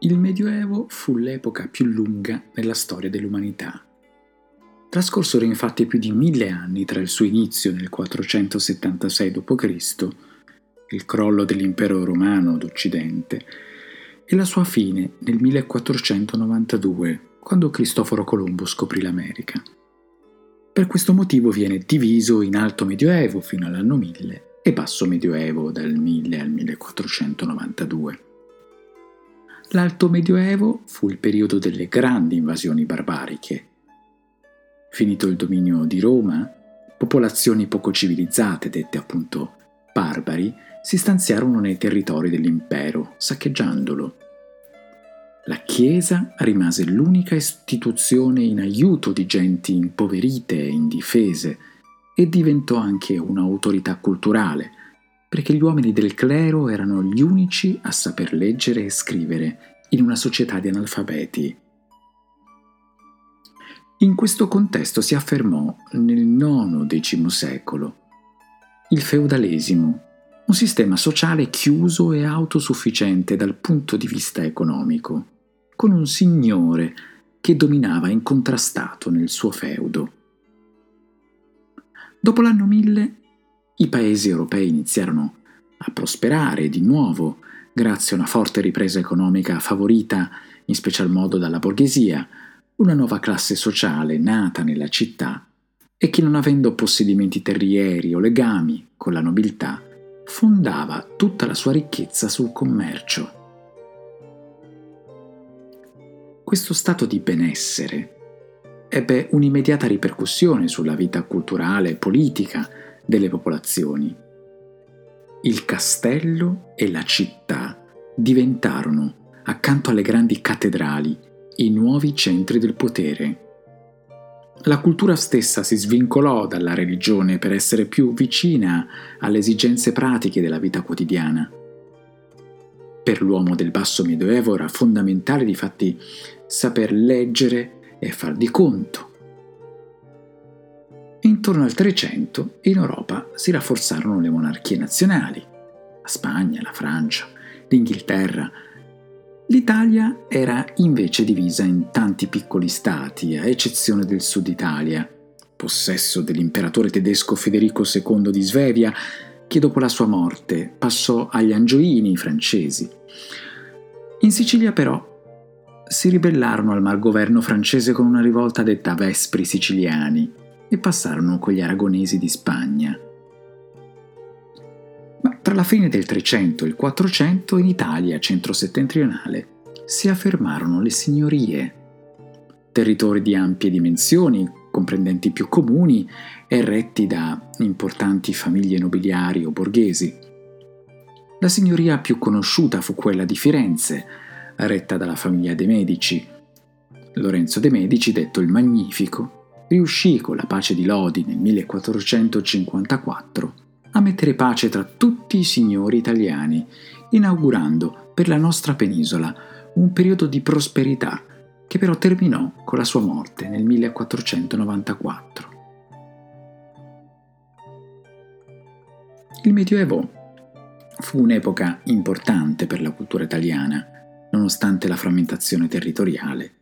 Il Medioevo fu l'epoca più lunga nella storia dell'umanità. Trascorsero infatti più di mille anni tra il suo inizio nel 476 d.C., il crollo dell'impero romano d'Occidente, e la sua fine nel 1492, quando Cristoforo Colombo scoprì l'America. Per questo motivo viene diviso in Alto Medioevo fino all'anno 1000 e Basso Medioevo dal 1000 al 1492. L'Alto Medioevo fu il periodo delle grandi invasioni barbariche. Finito il dominio di Roma, popolazioni poco civilizzate, dette appunto barbari, si stanziarono nei territori dell'impero, saccheggiandolo. La Chiesa rimase l'unica istituzione in aiuto di genti impoverite e indifese e diventò anche un'autorità culturale, perché gli uomini del clero erano gli unici a saper leggere e scrivere in una società di analfabeti. In questo contesto si affermò nel IX-X secolo il feudalesimo, un sistema sociale chiuso e autosufficiente dal punto di vista economico, con un signore che dominava incontrastato nel suo feudo. Dopo l'anno 1000 i paesi europei iniziarono a prosperare di nuovo grazie a una forte ripresa economica favorita in special modo dalla borghesia, una nuova classe sociale nata nella città e che non avendo possedimenti terrieri o legami con la nobiltà, fondava tutta la sua ricchezza sul commercio. Questo stato di benessere ebbe un'immediata ripercussione sulla vita culturale e politica delle popolazioni. Il castello e la città diventarono, accanto alle grandi cattedrali, i nuovi centri del potere. La cultura stessa si svincolò dalla religione per essere più vicina alle esigenze pratiche della vita quotidiana. Per l'uomo del basso medioevo era fondamentale difatti saper leggere e far di conto Intorno al 300 in Europa si rafforzarono le monarchie nazionali, la Spagna, la Francia, l'Inghilterra. L'Italia era invece divisa in tanti piccoli stati, a eccezione del sud Italia, possesso dell'imperatore tedesco Federico II di Svevia, che dopo la sua morte passò agli Angioini francesi. In Sicilia però si ribellarono al malgoverno francese con una rivolta detta Vespri siciliani, e passarono con gli aragonesi di Spagna. Ma tra la fine del 300 e il 400 in Italia centro-settentrionale si affermarono le signorie, territori di ampie dimensioni, comprendenti più comuni e retti da importanti famiglie nobiliari o borghesi. La signoria più conosciuta fu quella di Firenze, retta dalla famiglia de' Medici. Lorenzo de' Medici, detto il Magnifico, riuscì con la pace di Lodi nel 1454 a mettere pace tra tutti i signori italiani, inaugurando per la nostra penisola un periodo di prosperità che però terminò con la sua morte nel 1494. Il Medioevo fu un'epoca importante per la cultura italiana, nonostante la frammentazione territoriale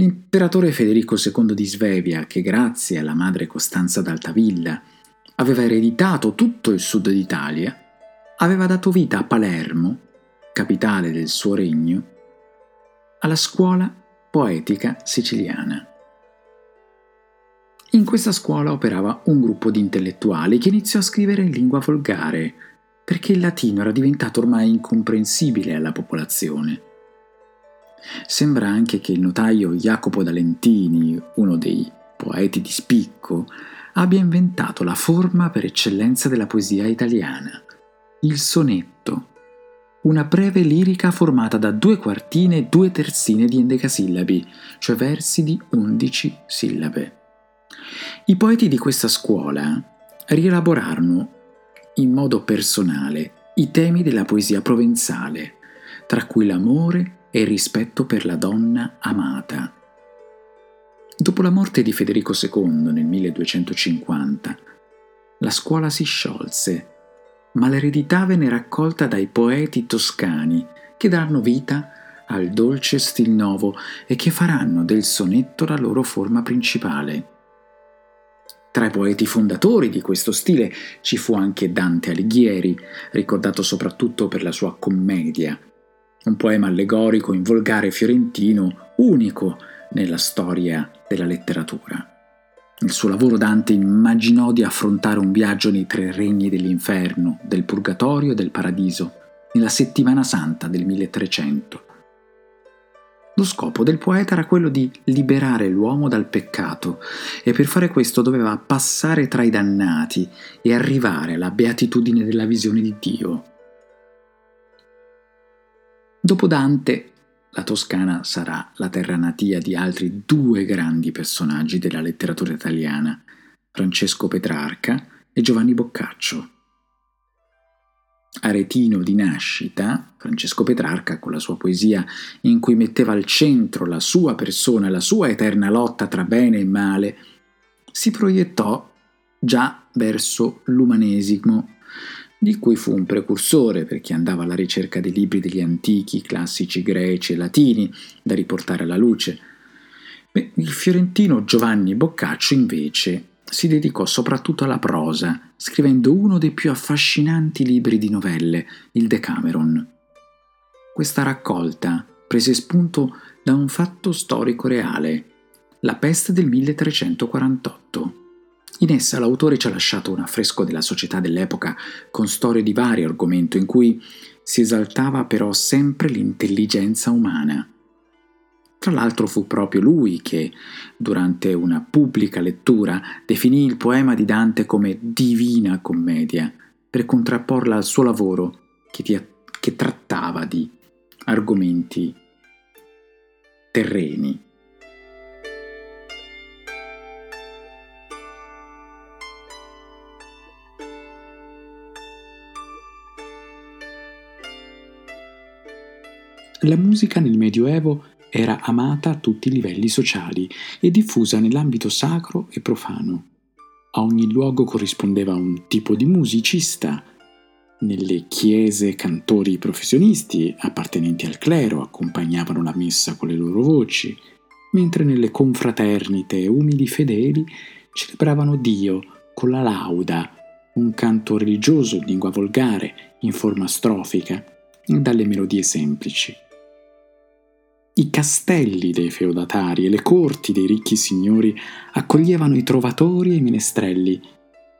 L'imperatore Federico II di Svevia, che grazie alla madre Costanza d'Altavilla aveva ereditato tutto il sud d'Italia, aveva dato vita a Palermo, capitale del suo regno, alla scuola poetica siciliana. In questa scuola operava un gruppo di intellettuali che iniziò a scrivere in lingua volgare, perché il latino era diventato ormai incomprensibile alla popolazione. Sembra anche che il notaio Jacopo D'Alentini, uno dei poeti di spicco, abbia inventato la forma per eccellenza della poesia italiana, il sonetto, una breve lirica formata da due quartine e due terzine di endecasillabi, cioè versi di undici sillabe. I poeti di questa scuola rielaborarono in modo personale i temi della poesia provenzale, tra cui l'amore, e il rispetto per la donna amata, Dopo la morte di Federico II nel 1250, la scuola si sciolse, ma l'eredità venne raccolta dai poeti toscani che daranno vita al dolce stil nuovo e che faranno del sonetto la loro forma principale. Tra i poeti fondatori di questo stile ci fu anche Dante Alighieri, ricordato soprattutto per la sua commedia, un poema allegorico in volgare fiorentino unico nella storia della letteratura. Nel suo lavoro Dante immaginò di affrontare un viaggio nei tre regni dell'inferno, del purgatorio e del paradiso, nella settimana santa del 1300. Lo scopo del poeta era quello di liberare l'uomo dal peccato e per fare questo doveva passare tra i dannati e arrivare alla beatitudine della visione di Dio. Dopo Dante la Toscana sarà la terra natia di altri due grandi personaggi della letteratura italiana, Francesco Petrarca e Giovanni Boccaccio. Aretino di nascita, Francesco Petrarca, con la sua poesia in cui metteva al centro la sua persona, la sua eterna lotta tra bene e male, si proiettò già verso l'umanesimo di cui fu un precursore perché andava alla ricerca dei libri degli antichi, classici greci e latini da riportare alla luce. Beh, il fiorentino Giovanni Boccaccio invece si dedicò soprattutto alla prosa, scrivendo uno dei più affascinanti libri di novelle, il Decameron. Questa raccolta prese spunto da un fatto storico reale, la peste del 1348. In essa l'autore ci ha lasciato un affresco della società dell'epoca con storie di vario argomento in cui si esaltava però sempre l'intelligenza umana. Tra l'altro fu proprio lui che, durante una pubblica lettura, definì il poema di Dante come divina commedia, per contrapporla al suo lavoro che, ti, che trattava di argomenti terreni. La musica nel Medioevo era amata a tutti i livelli sociali e diffusa nell'ambito sacro e profano. A ogni luogo corrispondeva un tipo di musicista. Nelle chiese cantori professionisti appartenenti al clero accompagnavano la messa con le loro voci, mentre nelle confraternite umili fedeli celebravano Dio con la lauda, un canto religioso in lingua volgare, in forma strofica, dalle melodie semplici. I castelli dei feudatari e le corti dei ricchi signori accoglievano i trovatori e i menestrelli.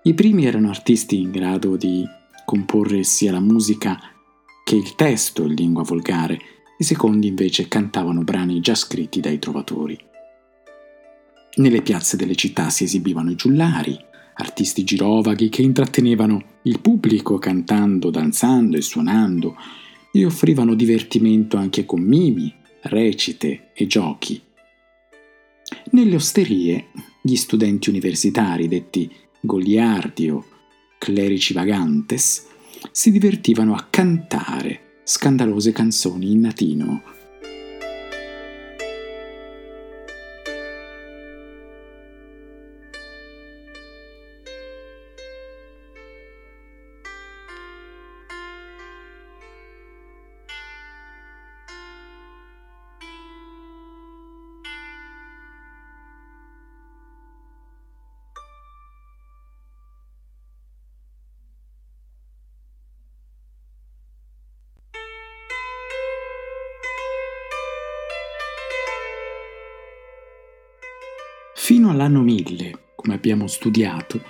I primi erano artisti in grado di comporre sia la musica che il testo in lingua volgare, i secondi invece cantavano brani già scritti dai trovatori. Nelle piazze delle città si esibivano i giullari, artisti girovaghi che intrattenevano il pubblico cantando, danzando e suonando e offrivano divertimento anche con mimi, recite e giochi. Nelle osterie, gli studenti universitari, detti goliardi o clerici vagantes, si divertivano a cantare scandalose canzoni in latino abbiamo studiato,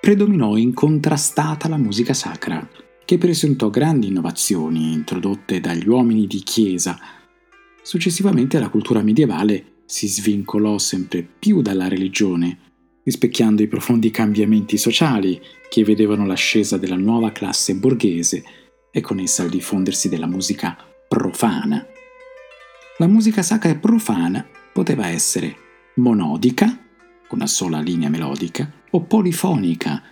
predominò incontrastata la musica sacra, che presentò grandi innovazioni introdotte dagli uomini di chiesa. Successivamente la cultura medievale si svincolò sempre più dalla religione, rispecchiando i profondi cambiamenti sociali che vedevano l'ascesa della nuova classe borghese e con essa il diffondersi della musica profana. La musica sacra e profana poteva essere monodica, una sola linea melodica, o polifonica,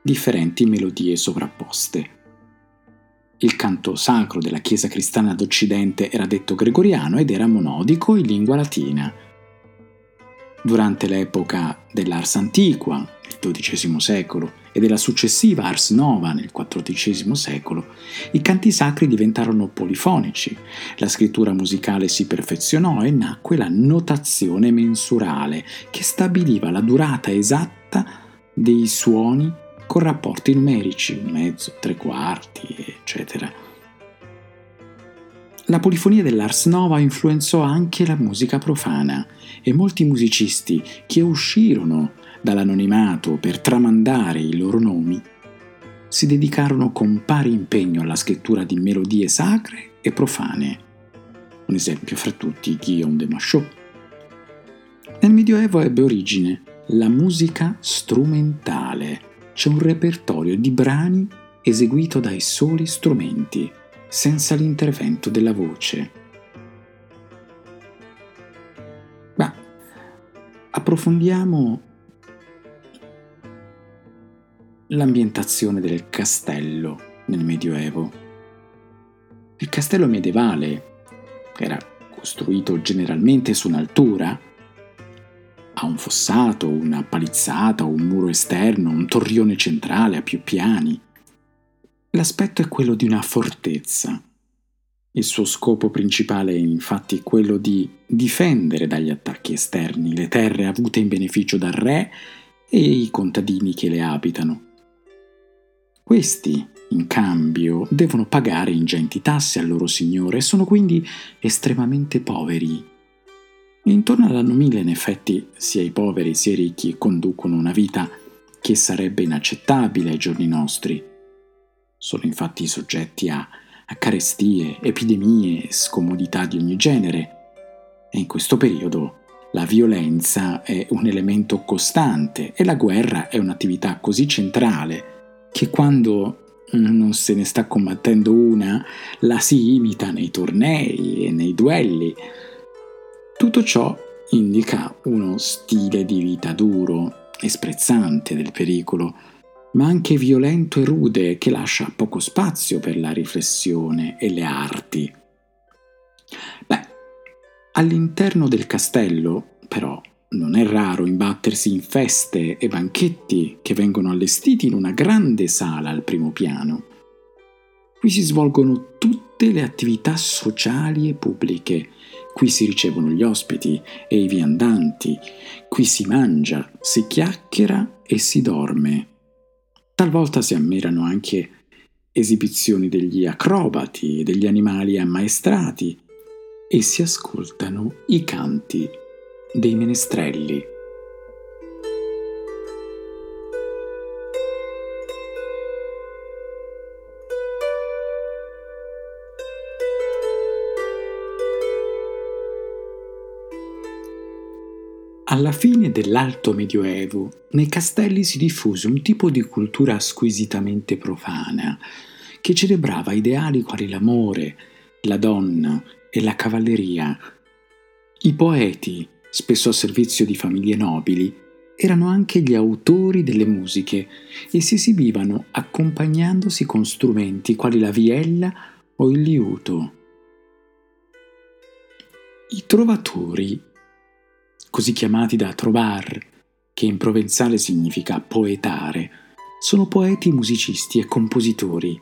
differenti melodie sovrapposte. Il canto sacro della Chiesa cristiana d'Occidente era detto gregoriano ed era monodico in lingua latina. Durante l'epoca dell'Ars Antiqua, il XII secolo, e della successiva Ars Nova nel XIV secolo, i canti sacri diventarono polifonici, la scrittura musicale si perfezionò e nacque la notazione mensurale che stabiliva la durata esatta dei suoni con rapporti numerici, un mezzo, tre quarti, eccetera. La polifonia dell'Ars Nova influenzò anche la musica profana e molti musicisti che uscirono dall'anonimato per tramandare i loro nomi, si dedicarono con pari impegno alla scrittura di melodie sacre e profane. Un esempio fra tutti Guillaume de Machaut. Nel Medioevo ebbe origine la musica strumentale. C'è un repertorio di brani eseguito dai soli strumenti, senza l'intervento della voce. Ma approfondiamo l'ambientazione del castello nel Medioevo. Il castello medievale era costruito generalmente su un'altura, ha un fossato, una palizzata, un muro esterno, un torrione centrale a più piani. L'aspetto è quello di una fortezza. Il suo scopo principale è infatti quello di difendere dagli attacchi esterni le terre avute in beneficio dal re e i contadini che le abitano. Questi, in cambio, devono pagare ingenti tasse al loro signore e sono quindi estremamente poveri. Intorno all'anno 1000, in effetti, sia i poveri sia i ricchi conducono una vita che sarebbe inaccettabile ai giorni nostri. Sono infatti soggetti a, a carestie, epidemie scomodità di ogni genere. E in questo periodo la violenza è un elemento costante e la guerra è un'attività così centrale che quando non se ne sta combattendo una, la si imita nei tornei e nei duelli. Tutto ciò indica uno stile di vita duro e sprezzante del pericolo, ma anche violento e rude che lascia poco spazio per la riflessione e le arti. Beh, all'interno del castello, però, non è raro imbattersi in feste e banchetti che vengono allestiti in una grande sala al primo piano. Qui si svolgono tutte le attività sociali e pubbliche, qui si ricevono gli ospiti e i viandanti, qui si mangia, si chiacchiera e si dorme. Talvolta si ammirano anche esibizioni degli acrobati e degli animali ammaestrati e si ascoltano i canti dei menestrelli. Alla fine dell'Alto Medioevo, nei castelli si diffuse un tipo di cultura squisitamente profana, che celebrava ideali quali l'amore, la donna e la cavalleria. I poeti, spesso a servizio di famiglie nobili, erano anche gli autori delle musiche e si esibivano accompagnandosi con strumenti quali la viella o il liuto. I trovatori, così chiamati da trovar, che in provenzale significa poetare, sono poeti musicisti e compositori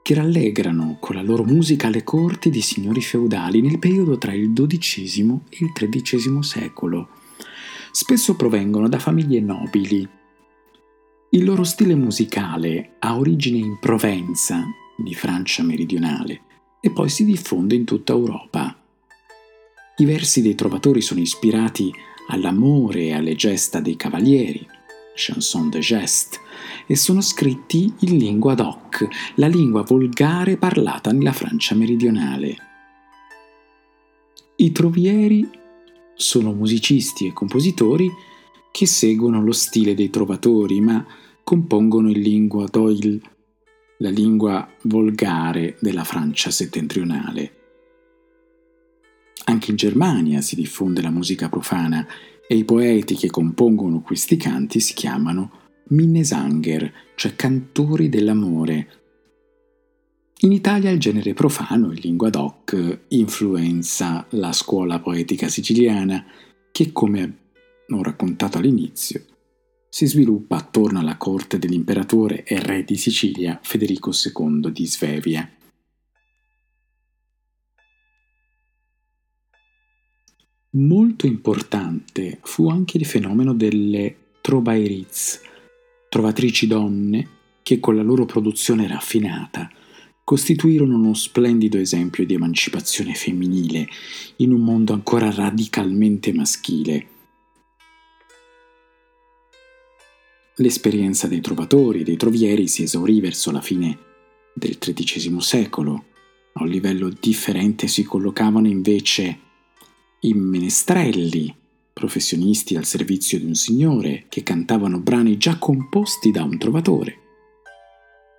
che rallegrano con la loro musica le corti di signori feudali nel periodo tra il XII e il XIII secolo. Spesso provengono da famiglie nobili. Il loro stile musicale ha origine in Provenza, di Francia meridionale, e poi si diffonde in tutta Europa. I versi dei trovatori sono ispirati all'amore e alle gesta dei cavalieri, chanson de geste, e sono scritti in lingua doc, la lingua volgare parlata nella Francia meridionale. I trovieri sono musicisti e compositori che seguono lo stile dei trovatori, ma compongono in lingua d'oil, la lingua volgare della Francia settentrionale. Anche in Germania si diffonde la musica profana e i poeti che compongono questi canti si chiamano Minnesanger, cioè cantori dell'amore. In Italia il genere profano, in lingua doc, influenza la scuola poetica siciliana che, come non raccontato all'inizio, si sviluppa attorno alla corte dell'imperatore e re di Sicilia Federico II di Svevia. Molto importante fu anche il fenomeno delle trobairiz, trovatrici donne che con la loro produzione raffinata costituirono uno splendido esempio di emancipazione femminile in un mondo ancora radicalmente maschile. L'esperienza dei trovatori e dei trovieri si esaurì verso la fine del XIII secolo. A un livello differente si collocavano invece i menestrelli, professionisti al servizio di un signore che cantavano brani già composti da un trovatore.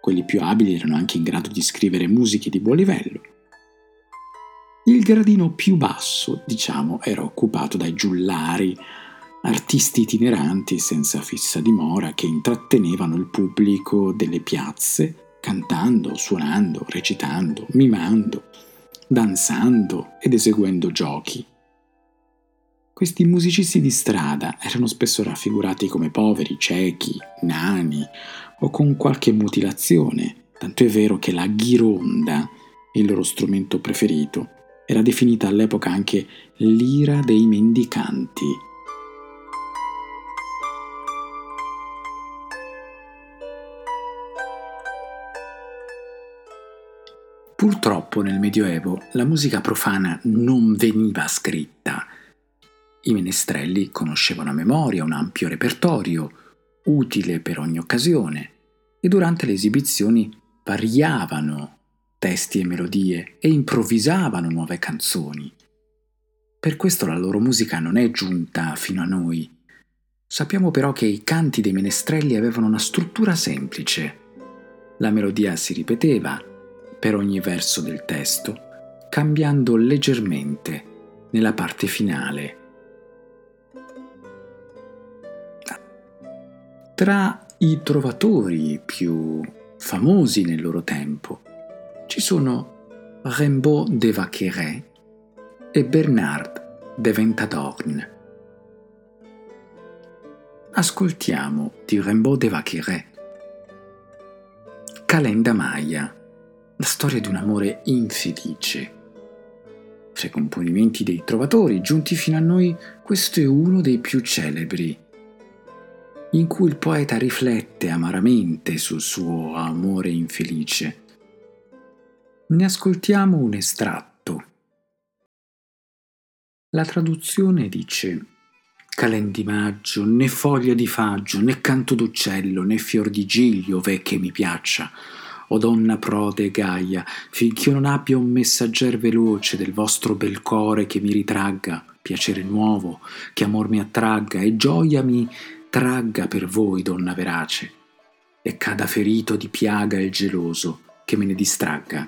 Quelli più abili erano anche in grado di scrivere musiche di buon livello. Il gradino più basso, diciamo, era occupato dai giullari, artisti itineranti senza fissa dimora che intrattenevano il pubblico delle piazze cantando, suonando, recitando, mimando, danzando ed eseguendo giochi. Questi musicisti di strada erano spesso raffigurati come poveri, ciechi, nani o con qualche mutilazione, tanto è vero che la ghironda, il loro strumento preferito, era definita all'epoca anche l'ira dei mendicanti Purtroppo nel Medioevo la musica profana non veniva scritta. I menestrelli conoscevano a memoria un ampio repertorio, utile per ogni occasione, e durante le esibizioni variavano testi e melodie e improvvisavano nuove canzoni. Per questo la loro musica non è giunta fino a noi. Sappiamo però che i canti dei menestrelli avevano una struttura semplice. La melodia si ripeteva, per ogni verso del testo, cambiando leggermente nella parte finale. Tra i trovatori più famosi nel loro tempo ci sono Rimbaud de Vaqueret e Bernard de Ventadorn. Ascoltiamo di Rimbaud de Vaqueret Calenda Maya la storia di un amore infelice. Fra i componimenti dei trovatori giunti fino a noi, questo è uno dei più celebri, in cui il poeta riflette amaramente sul suo amore infelice. Ne ascoltiamo un estratto. La traduzione dice Calen di maggio, né foglia di faggio, né canto d'uccello, né fior di giglio, ve che mi piaccia, o donna prode e gaia, finché io non abbia un messagger veloce del vostro bel core che mi ritragga, piacere nuovo, che amor mi attragga e gioia mi tragga per voi, donna verace, e cada ferito di piaga il geloso che me ne distragga.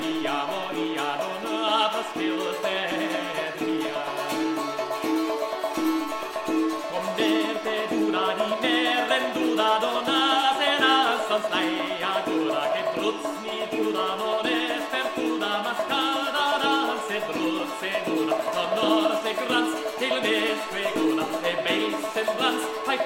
Maria, Maria, dona das filas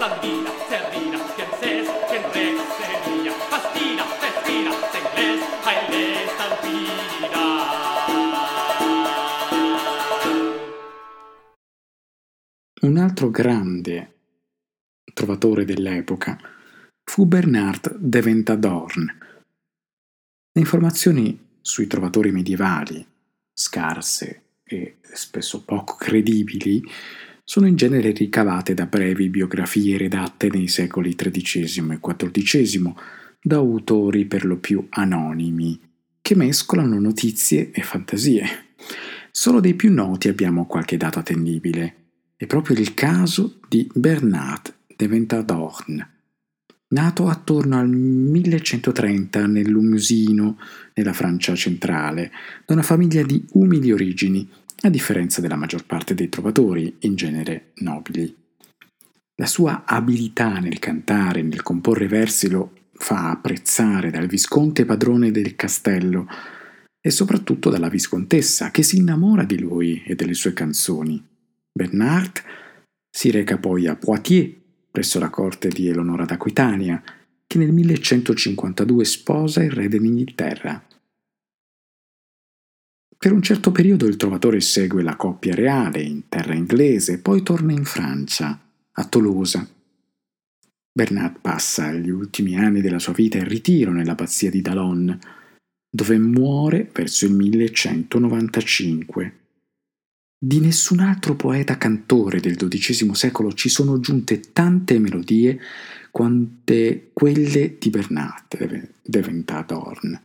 donde Sardina, Scherces, Scherres, Seria, Pastina, Festina, Sengles, Haile, Stampida. Un altro grande trovatore dell'epoca fu Bernard de Ventadorn. Le informazioni sui trovatori medievali, scarse e spesso poco credibili, sono in genere ricavate da brevi biografie redatte nei secoli XIII e XIV da autori per lo più anonimi, che mescolano notizie e fantasie. Solo dei più noti abbiamo qualche dato attendibile. È proprio il caso di Bernard de Ventadorn, nato attorno al 1130 nel Lumusino, nella Francia centrale, da una famiglia di umili origini, a differenza della maggior parte dei trovatori, in genere nobili. La sua abilità nel cantare e nel comporre versi lo fa apprezzare dal visconte padrone del castello e soprattutto dalla viscontessa, che si innamora di lui e delle sue canzoni. Bernard si reca poi a Poitiers, presso la corte di Eleonora d'Aquitania, che nel 1152 sposa il re dell'Inghilterra. Per un certo periodo il trovatore segue la coppia reale in terra inglese, poi torna in Francia, a Tolosa. Bernard passa gli ultimi anni della sua vita in ritiro nell'abbazia di Dalon, dove muore verso il 1195. Di nessun altro poeta cantore del XII secolo ci sono giunte tante melodie quante quelle di Bernard de Ventadorn.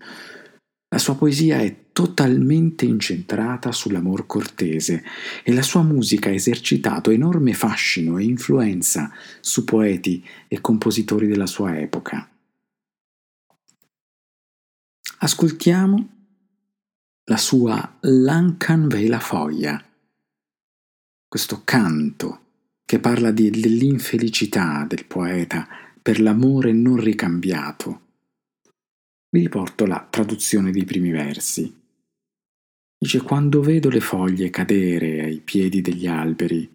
La sua poesia è totalmente incentrata sull'amor cortese e la sua musica ha esercitato enorme fascino e influenza su poeti e compositori della sua epoca. Ascoltiamo la sua Lancan Vela Foglia, questo canto che parla di, dell'infelicità del poeta per l'amore non ricambiato vi riporto la traduzione dei primi versi. Dice quando vedo le foglie cadere ai piedi degli alberi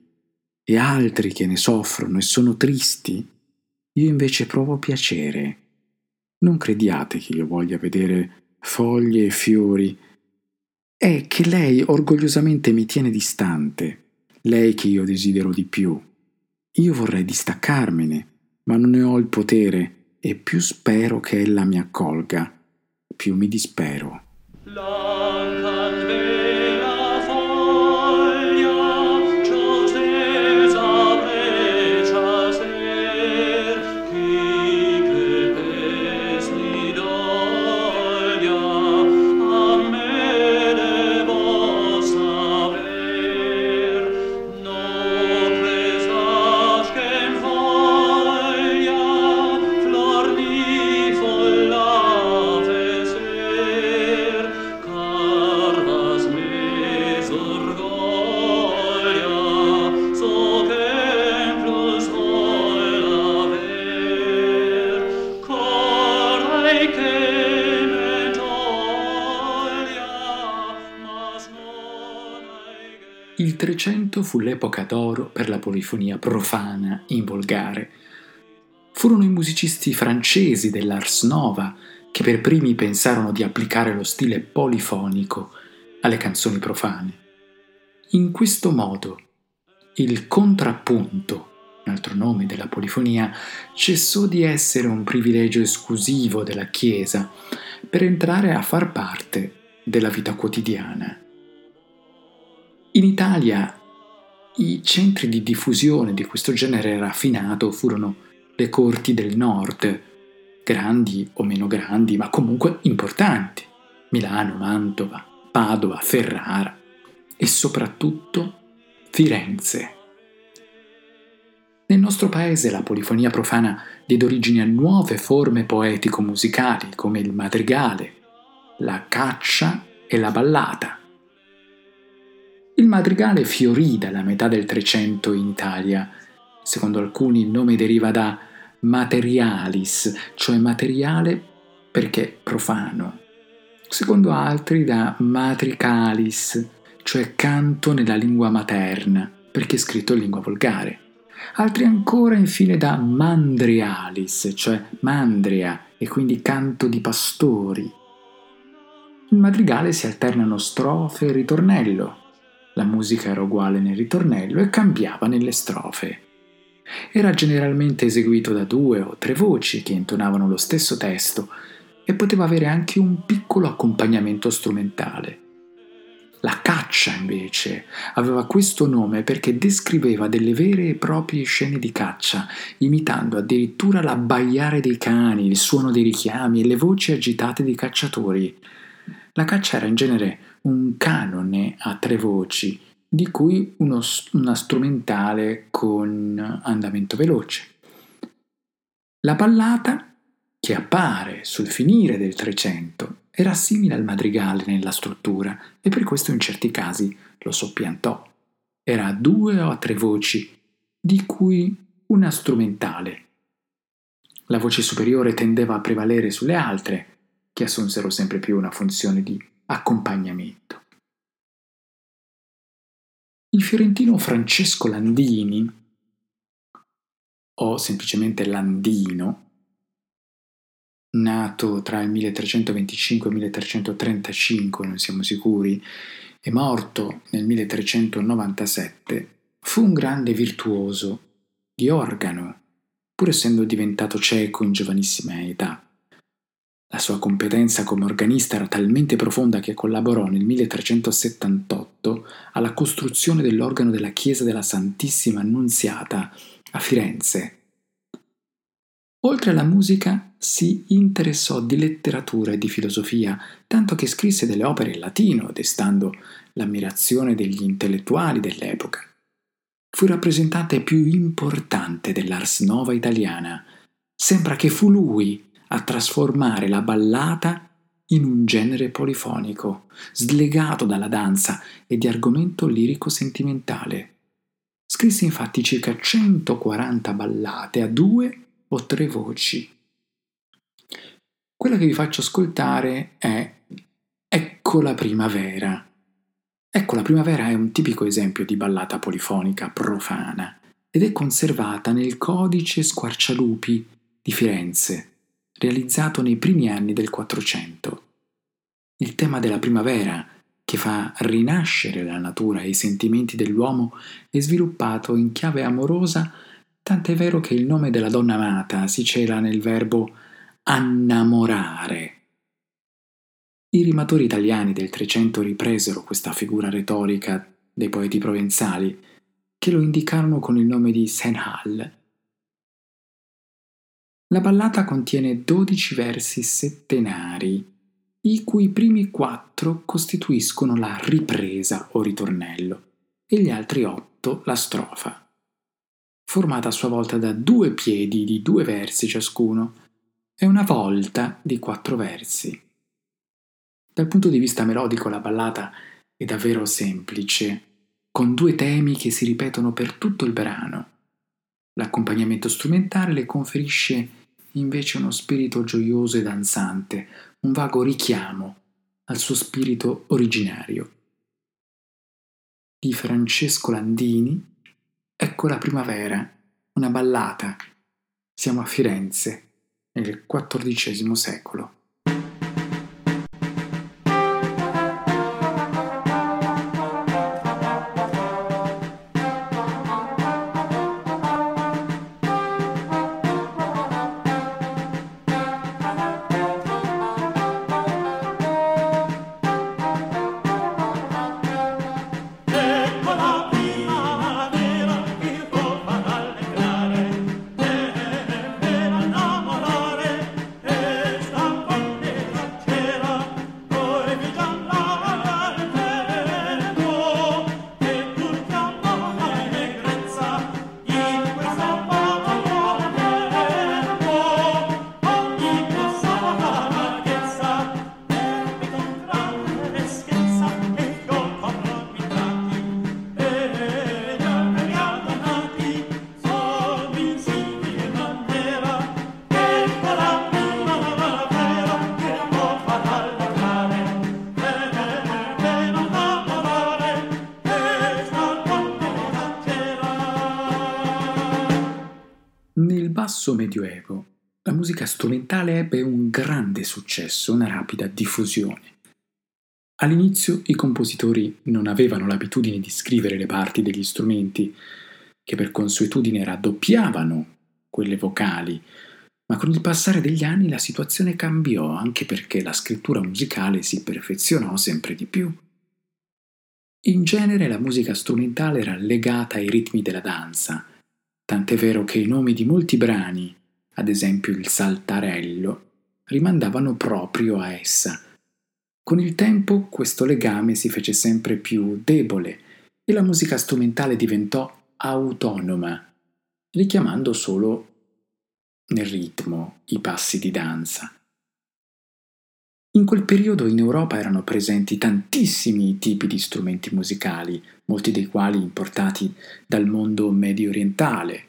e altri che ne soffrono e sono tristi, io invece provo piacere. Non crediate che io voglia vedere foglie e fiori. È che lei orgogliosamente mi tiene distante, lei che io desidero di più. Io vorrei distaccarmene, ma non ne ho il potere e più spero che ella mi accolga, più mi dispero. Il fu l'epoca d'oro per la polifonia profana in volgare. Furono i musicisti francesi dell'Ars Nova che per primi pensarono di applicare lo stile polifonico alle canzoni profane. In questo modo il contrappunto, un altro nome della polifonia, cessò di essere un privilegio esclusivo della Chiesa per entrare a far parte della vita quotidiana. In Italia i centri di diffusione di questo genere raffinato furono le corti del nord, grandi o meno grandi, ma comunque importanti, Milano, Mantova, Padova, Ferrara e soprattutto Firenze. Nel nostro paese la polifonia profana diede origine a nuove forme poetico-musicali come il madrigale, la caccia e la ballata il madrigale fiorì dalla metà del Trecento in Italia. Secondo alcuni il nome deriva da materialis, cioè materiale perché profano. Secondo altri da matricalis, cioè canto nella lingua materna, perché scritto in lingua volgare. altri ancora infine da mandrialis, cioè mandria, e quindi canto di pastori. Il madrigale si alternano strofe e ritornello. La musica era uguale nel ritornello e cambiava nelle strofe. Era generalmente eseguito da due o tre voci che intonavano lo stesso testo e poteva avere anche un piccolo accompagnamento strumentale. La caccia, invece, aveva questo nome perché descriveva delle vere e proprie scene di caccia, imitando addirittura l'abbaiare dei cani, il suono dei richiami e le voci agitate dei cacciatori. La caccia era in genere un canone a tre voci, di cui uno, una strumentale con andamento veloce. La ballata, che appare sul finire del Trecento, era simile al madrigale nella struttura e per questo in certi casi lo soppiantò. Era a due o a tre voci, di cui una strumentale. La voce superiore tendeva a prevalere sulle altre, che assunsero sempre più una funzione di accompagnamento. Il fiorentino Francesco Landini, o semplicemente Landino, nato tra il 1325 e il 1335, non siamo sicuri, e morto nel 1397, fu un grande virtuoso di organo, pur essendo diventato cieco in giovanissima età. La sua competenza come organista era talmente profonda che collaborò nel 1378 alla costruzione dell'organo della chiesa della Santissima Annunziata a Firenze. Oltre alla musica si interessò di letteratura e di filosofia, tanto che scrisse delle opere in latino, destando l'ammirazione degli intellettuali dell'epoca. Fu il rappresentante più importante dell'ars nova italiana. Sembra che fu lui a trasformare la ballata in un genere polifonico, slegato dalla danza e di argomento lirico-sentimentale. Scrisse infatti circa 140 ballate a due o tre voci. Quella che vi faccio ascoltare è Ecco la primavera. Ecco la primavera è un tipico esempio di ballata polifonica profana ed è conservata nel codice Squarcialupi di Firenze realizzato nei primi anni del Quattrocento. Il tema della primavera, che fa rinascere la natura e i sentimenti dell'uomo, è sviluppato in chiave amorosa, tant'è vero che il nome della donna amata si cela nel verbo annamorare. I rimatori italiani del Trecento ripresero questa figura retorica dei poeti provenzali, che lo indicarono con il nome di Senhal, la ballata contiene 12 versi settenari, i cui primi quattro costituiscono la ripresa o ritornello e gli altri otto la strofa, formata a sua volta da due piedi di due versi ciascuno e una volta di quattro versi. Dal punto di vista melodico la ballata è davvero semplice, con due temi che si ripetono per tutto il brano. L'accompagnamento strumentale le conferisce invece uno spirito gioioso e danzante, un vago richiamo al suo spirito originario. Di Francesco Landini, Ecco la primavera, una ballata. Siamo a Firenze, nel XIV secolo. Diffusione. All'inizio i compositori non avevano l'abitudine di scrivere le parti degli strumenti, che per consuetudine raddoppiavano quelle vocali, ma con il passare degli anni la situazione cambiò anche perché la scrittura musicale si perfezionò sempre di più. In genere la musica strumentale era legata ai ritmi della danza, tant'è vero che i nomi di molti brani, ad esempio il saltarello, rimandavano proprio a essa. Con il tempo questo legame si fece sempre più debole e la musica strumentale diventò autonoma, richiamando solo nel ritmo i passi di danza. In quel periodo in Europa erano presenti tantissimi tipi di strumenti musicali, molti dei quali importati dal mondo medio orientale.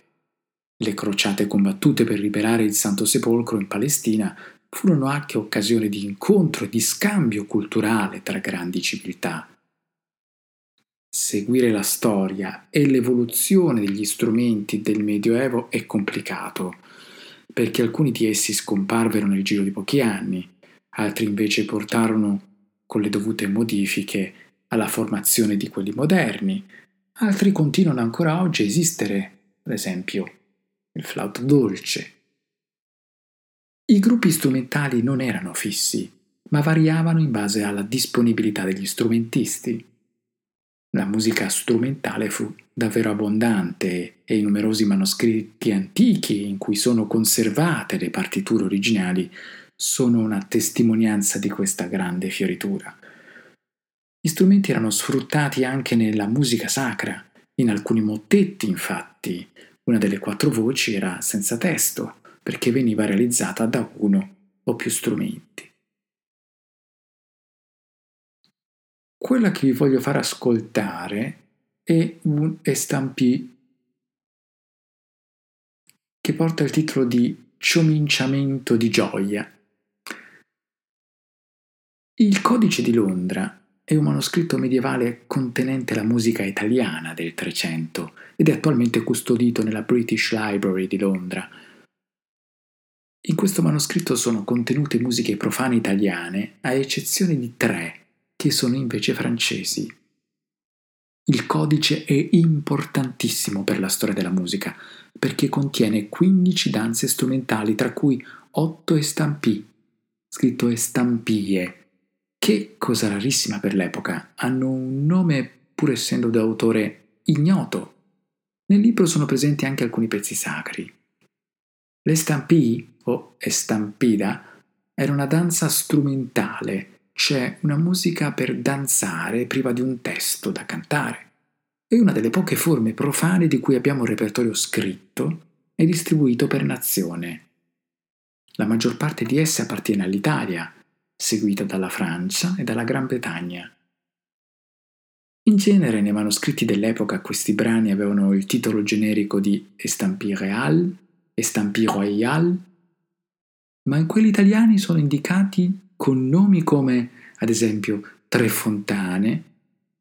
Le crociate combattute per liberare il Santo Sepolcro in Palestina furono anche occasione di incontro e di scambio culturale tra grandi civiltà. Seguire la storia e l'evoluzione degli strumenti del Medioevo è complicato, perché alcuni di essi scomparvero nel giro di pochi anni, altri invece portarono, con le dovute modifiche, alla formazione di quelli moderni, altri continuano ancora oggi a esistere, ad esempio il flauto dolce. I gruppi strumentali non erano fissi, ma variavano in base alla disponibilità degli strumentisti. La musica strumentale fu davvero abbondante e i numerosi manoscritti antichi in cui sono conservate le partiture originali sono una testimonianza di questa grande fioritura. Gli strumenti erano sfruttati anche nella musica sacra. In alcuni mottetti, infatti, una delle quattro voci era senza testo, perché veniva realizzata da uno o più strumenti. Quella che vi voglio far ascoltare è un estampì che porta il titolo di Cominciamento di gioia. Il Codice di Londra è un manoscritto medievale contenente la musica italiana del Trecento ed è attualmente custodito nella British Library di Londra. In questo manoscritto sono contenute musiche profane italiane, a eccezione di tre che sono invece francesi. Il codice è importantissimo per la storia della musica perché contiene 15 danze strumentali, tra cui 8 estampì, scritto estampie, che, cosa rarissima per l'epoca, hanno un nome pur essendo d'autore ignoto. Nel libro sono presenti anche alcuni pezzi sacri. L'estampì, o estampida, era una danza strumentale c'è una musica per danzare priva di un testo da cantare. È una delle poche forme profane di cui abbiamo un repertorio scritto e distribuito per nazione. La maggior parte di esse appartiene all'Italia, seguita dalla Francia e dalla Gran Bretagna. In genere nei manoscritti dell'epoca questi brani avevano il titolo generico di Estampie Real, Estampie Royal, ma in quelli italiani sono indicati con nomi come, ad esempio, Tre Fontane,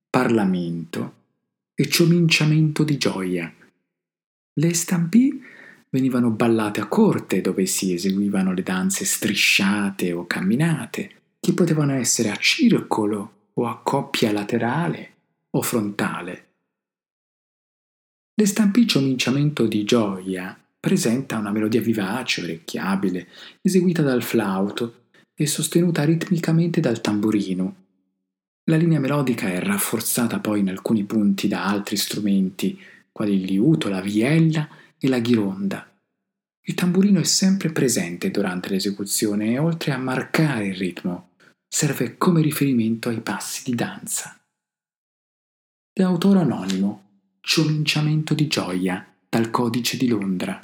Parlamento e Cominciamento di Gioia. Le stampì venivano ballate a corte dove si eseguivano le danze strisciate o camminate, che potevano essere a circolo o a coppia laterale o frontale. Le stampì Cominciamento di Gioia presenta una melodia vivace, orecchiabile, eseguita dal flauto e sostenuta ritmicamente dal tamburino. La linea melodica è rafforzata poi in alcuni punti da altri strumenti, quali il liuto, la viella e la ghironda. Il tamburino è sempre presente durante l'esecuzione e oltre a marcare il ritmo, serve come riferimento ai passi di danza. È autore anonimo, Cominciamento di gioia, dal Codice di Londra,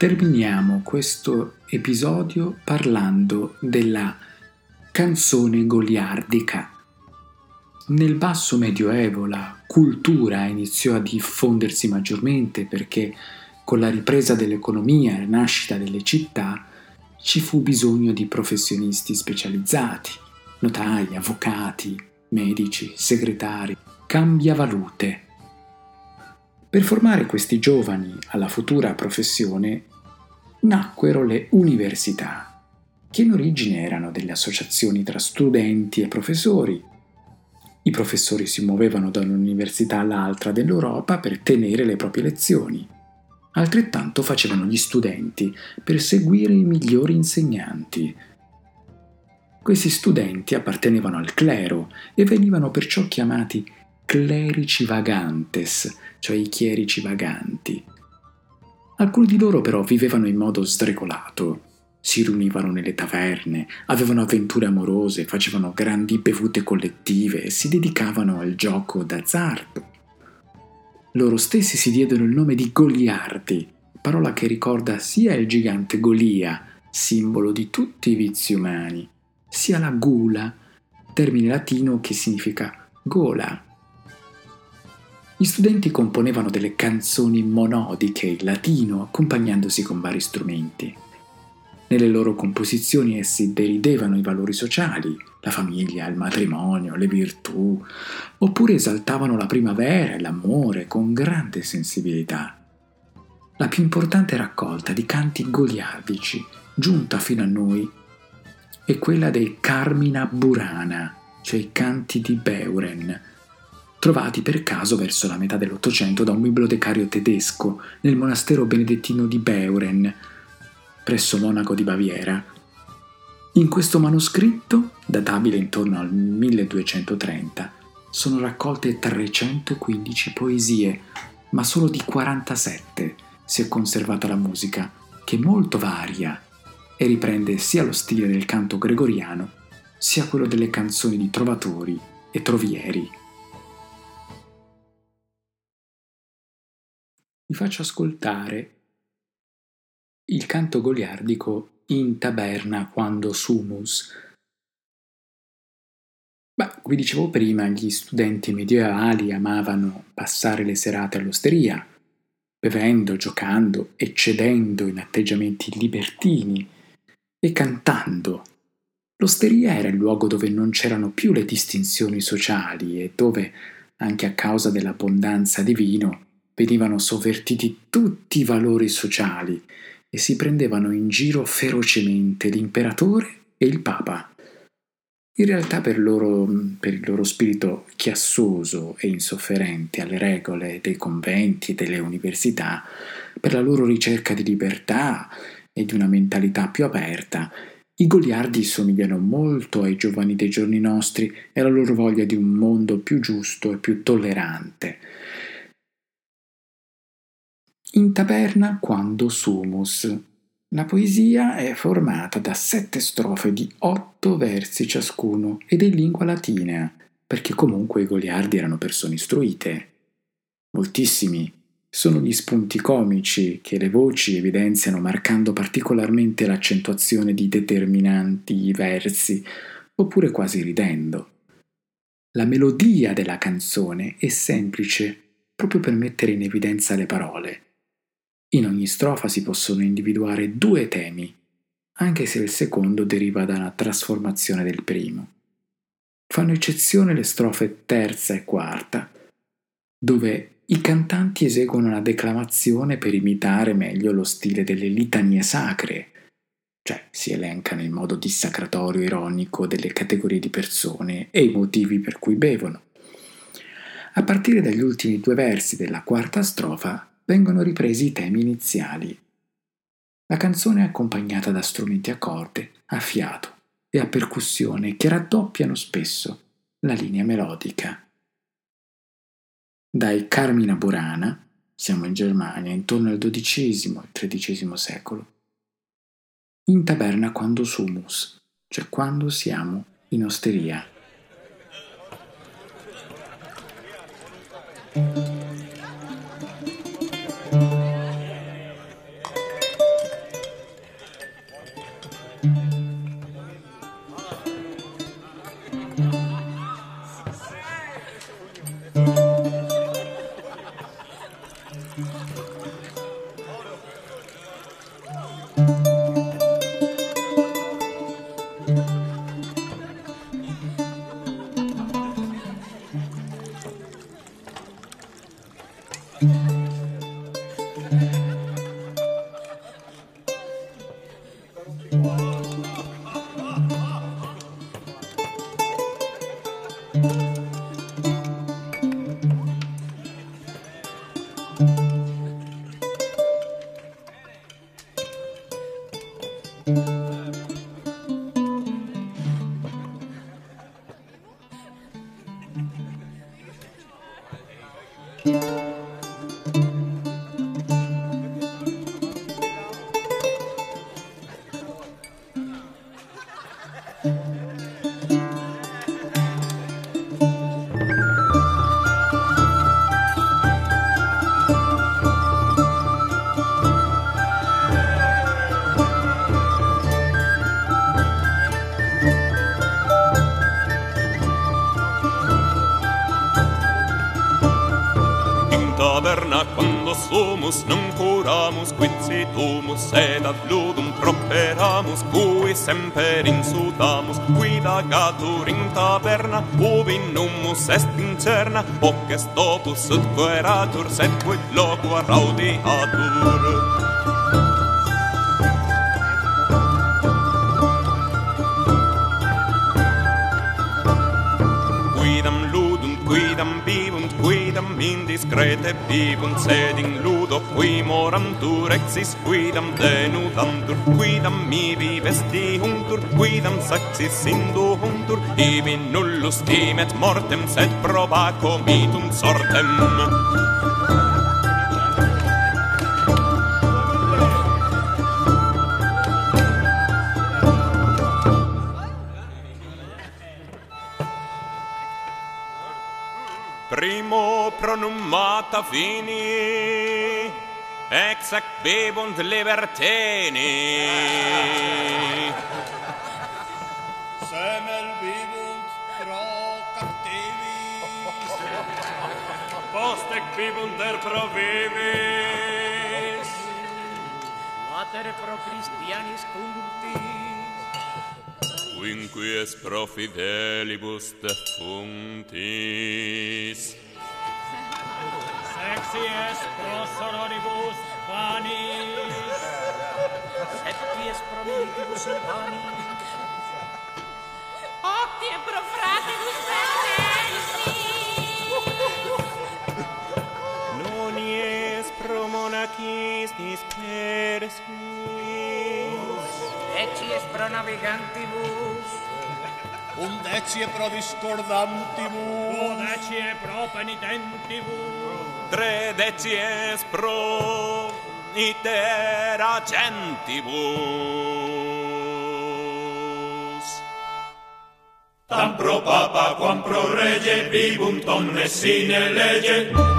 terminiamo questo episodio parlando della canzone goliardica. Nel basso medioevo la cultura iniziò a diffondersi maggiormente perché con la ripresa dell'economia e la nascita delle città ci fu bisogno di professionisti specializzati, notai, avvocati, medici, segretari, cambiavalute. Per formare questi giovani alla futura professione nacquero le università, che in origine erano delle associazioni tra studenti e professori. I professori si muovevano da un'università all'altra dell'Europa per tenere le proprie lezioni. Altrettanto facevano gli studenti per seguire i migliori insegnanti. Questi studenti appartenevano al clero e venivano perciò chiamati clerici vagantes, cioè i chierici vaganti. Alcuni di loro però vivevano in modo sdrecolato. Si riunivano nelle taverne, avevano avventure amorose, facevano grandi bevute collettive e si dedicavano al gioco d'azzardo. Loro stessi si diedero il nome di Goliardi, parola che ricorda sia il gigante Golia, simbolo di tutti i vizi umani, sia la gula, termine latino che significa gola. Gli studenti componevano delle canzoni monodiche in latino accompagnandosi con vari strumenti. Nelle loro composizioni essi deridevano i valori sociali, la famiglia, il matrimonio, le virtù, oppure esaltavano la primavera e l'amore con grande sensibilità. La più importante raccolta di canti goliardici, giunta fino a noi, è quella dei Carmina Burana, cioè i canti di Beuren, trovati per caso verso la metà dell'Ottocento da un bibliotecario tedesco nel monastero benedettino di Beuren, presso Monaco di Baviera. In questo manoscritto, databile intorno al 1230, sono raccolte 315 poesie, ma solo di 47 si è conservata la musica, che molto varia e riprende sia lo stile del canto gregoriano, sia quello delle canzoni di trovatori e trovieri. Vi faccio ascoltare il canto goliardico in taberna quando sumus. Beh, come dicevo prima, gli studenti medievali amavano passare le serate all'osteria, bevendo, giocando, eccedendo in atteggiamenti libertini e cantando. L'osteria era il luogo dove non c'erano più le distinzioni sociali e dove, anche a causa dell'abbondanza di vino, venivano sovvertiti tutti i valori sociali e si prendevano in giro ferocemente l'imperatore e il papa. In realtà per, loro, per il loro spirito chiassoso e insofferente alle regole dei conventi e delle università, per la loro ricerca di libertà e di una mentalità più aperta, i goliardi somigliano molto ai giovani dei giorni nostri e alla loro voglia di un mondo più giusto e più tollerante. In taberna quando sumus. La poesia è formata da sette strofe di otto versi ciascuno ed è in lingua latina, perché comunque i goliardi erano persone istruite. Moltissimi sono gli spunti comici che le voci evidenziano marcando particolarmente l'accentuazione di determinanti versi, oppure quasi ridendo. La melodia della canzone è semplice, proprio per mettere in evidenza le parole in ogni strofa si possono individuare due temi, anche se il secondo deriva da una trasformazione del primo. Fanno eccezione le strofe terza e quarta, dove i cantanti eseguono la declamazione per imitare meglio lo stile delle litanie sacre, cioè si elencano in modo dissacratorio ironico delle categorie di persone e i motivi per cui bevono. A partire dagli ultimi due versi della quarta strofa vengono ripresi i temi iniziali. La canzone è accompagnata da strumenti a corde, a fiato e a percussione che raddoppiano spesso la linea melodica. Dai Carmina Burana, siamo in Germania, intorno al XII e XIII secolo, in taberna quando sumus, cioè quando siamo in osteria. domus non curamus quid situmus sed ad ludum properamus cui semper insultamus qui dagatur in taberna ubi numus est incerna hoc est opus ut queratur sed quid loqua raudiatur vivunt, quidam indiscrete vivunt, sed in ludo qui morantur exis, quidam denudantur, quidam mibi vestihuntur, quidam saxis induhuntur, ibi nullus timet mortem, sed proba comitum sortem. pronummata fini ex ac bebunt liberteni semel bibunt pro captivis post ec bebunt er pro vivis. Mater pro Christianis conductis quinquies pro fidelibus defunctis. Exies prosororibus vanis. Septies promitibus in vanis. Octie pro fratibus perpensi. Non ies pro monacis dispersus. Exies pro navigantibus. Undecie pro discordantibus. Duodecie pro penitentibus. Tredecies pro iteracentibus. Tam pro papa quam pro rege vivum tomne sine lege.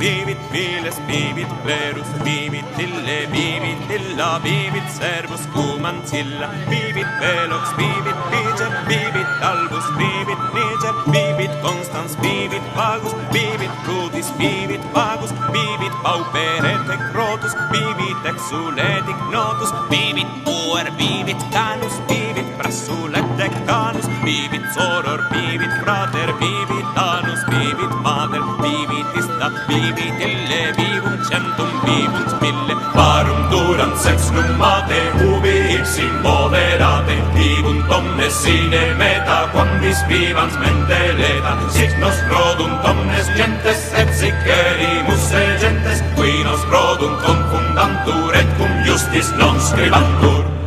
bibit miles bibit plerus bibit ille bibit illa bibit servus cumantilla bibit velox bibit piger bibit albus bibit niger bibit constans bibit pagus bibit crudis bibit pagus bibit pauper et crotus bibit exulet ignotus bibit puer bibit canus bibit brasulet canus bibit soror bibit frater bibit anus bibit mater bibit vivi tille vivum centum vivunt mille parum duram sex numate ubi ipsi moderate. Vivunt omnes sine meta quam vis vivans menteleta sic nos produnt omnes gentes et sic erimus gentes qui nos produnt confundantur et cum justis non scribantur.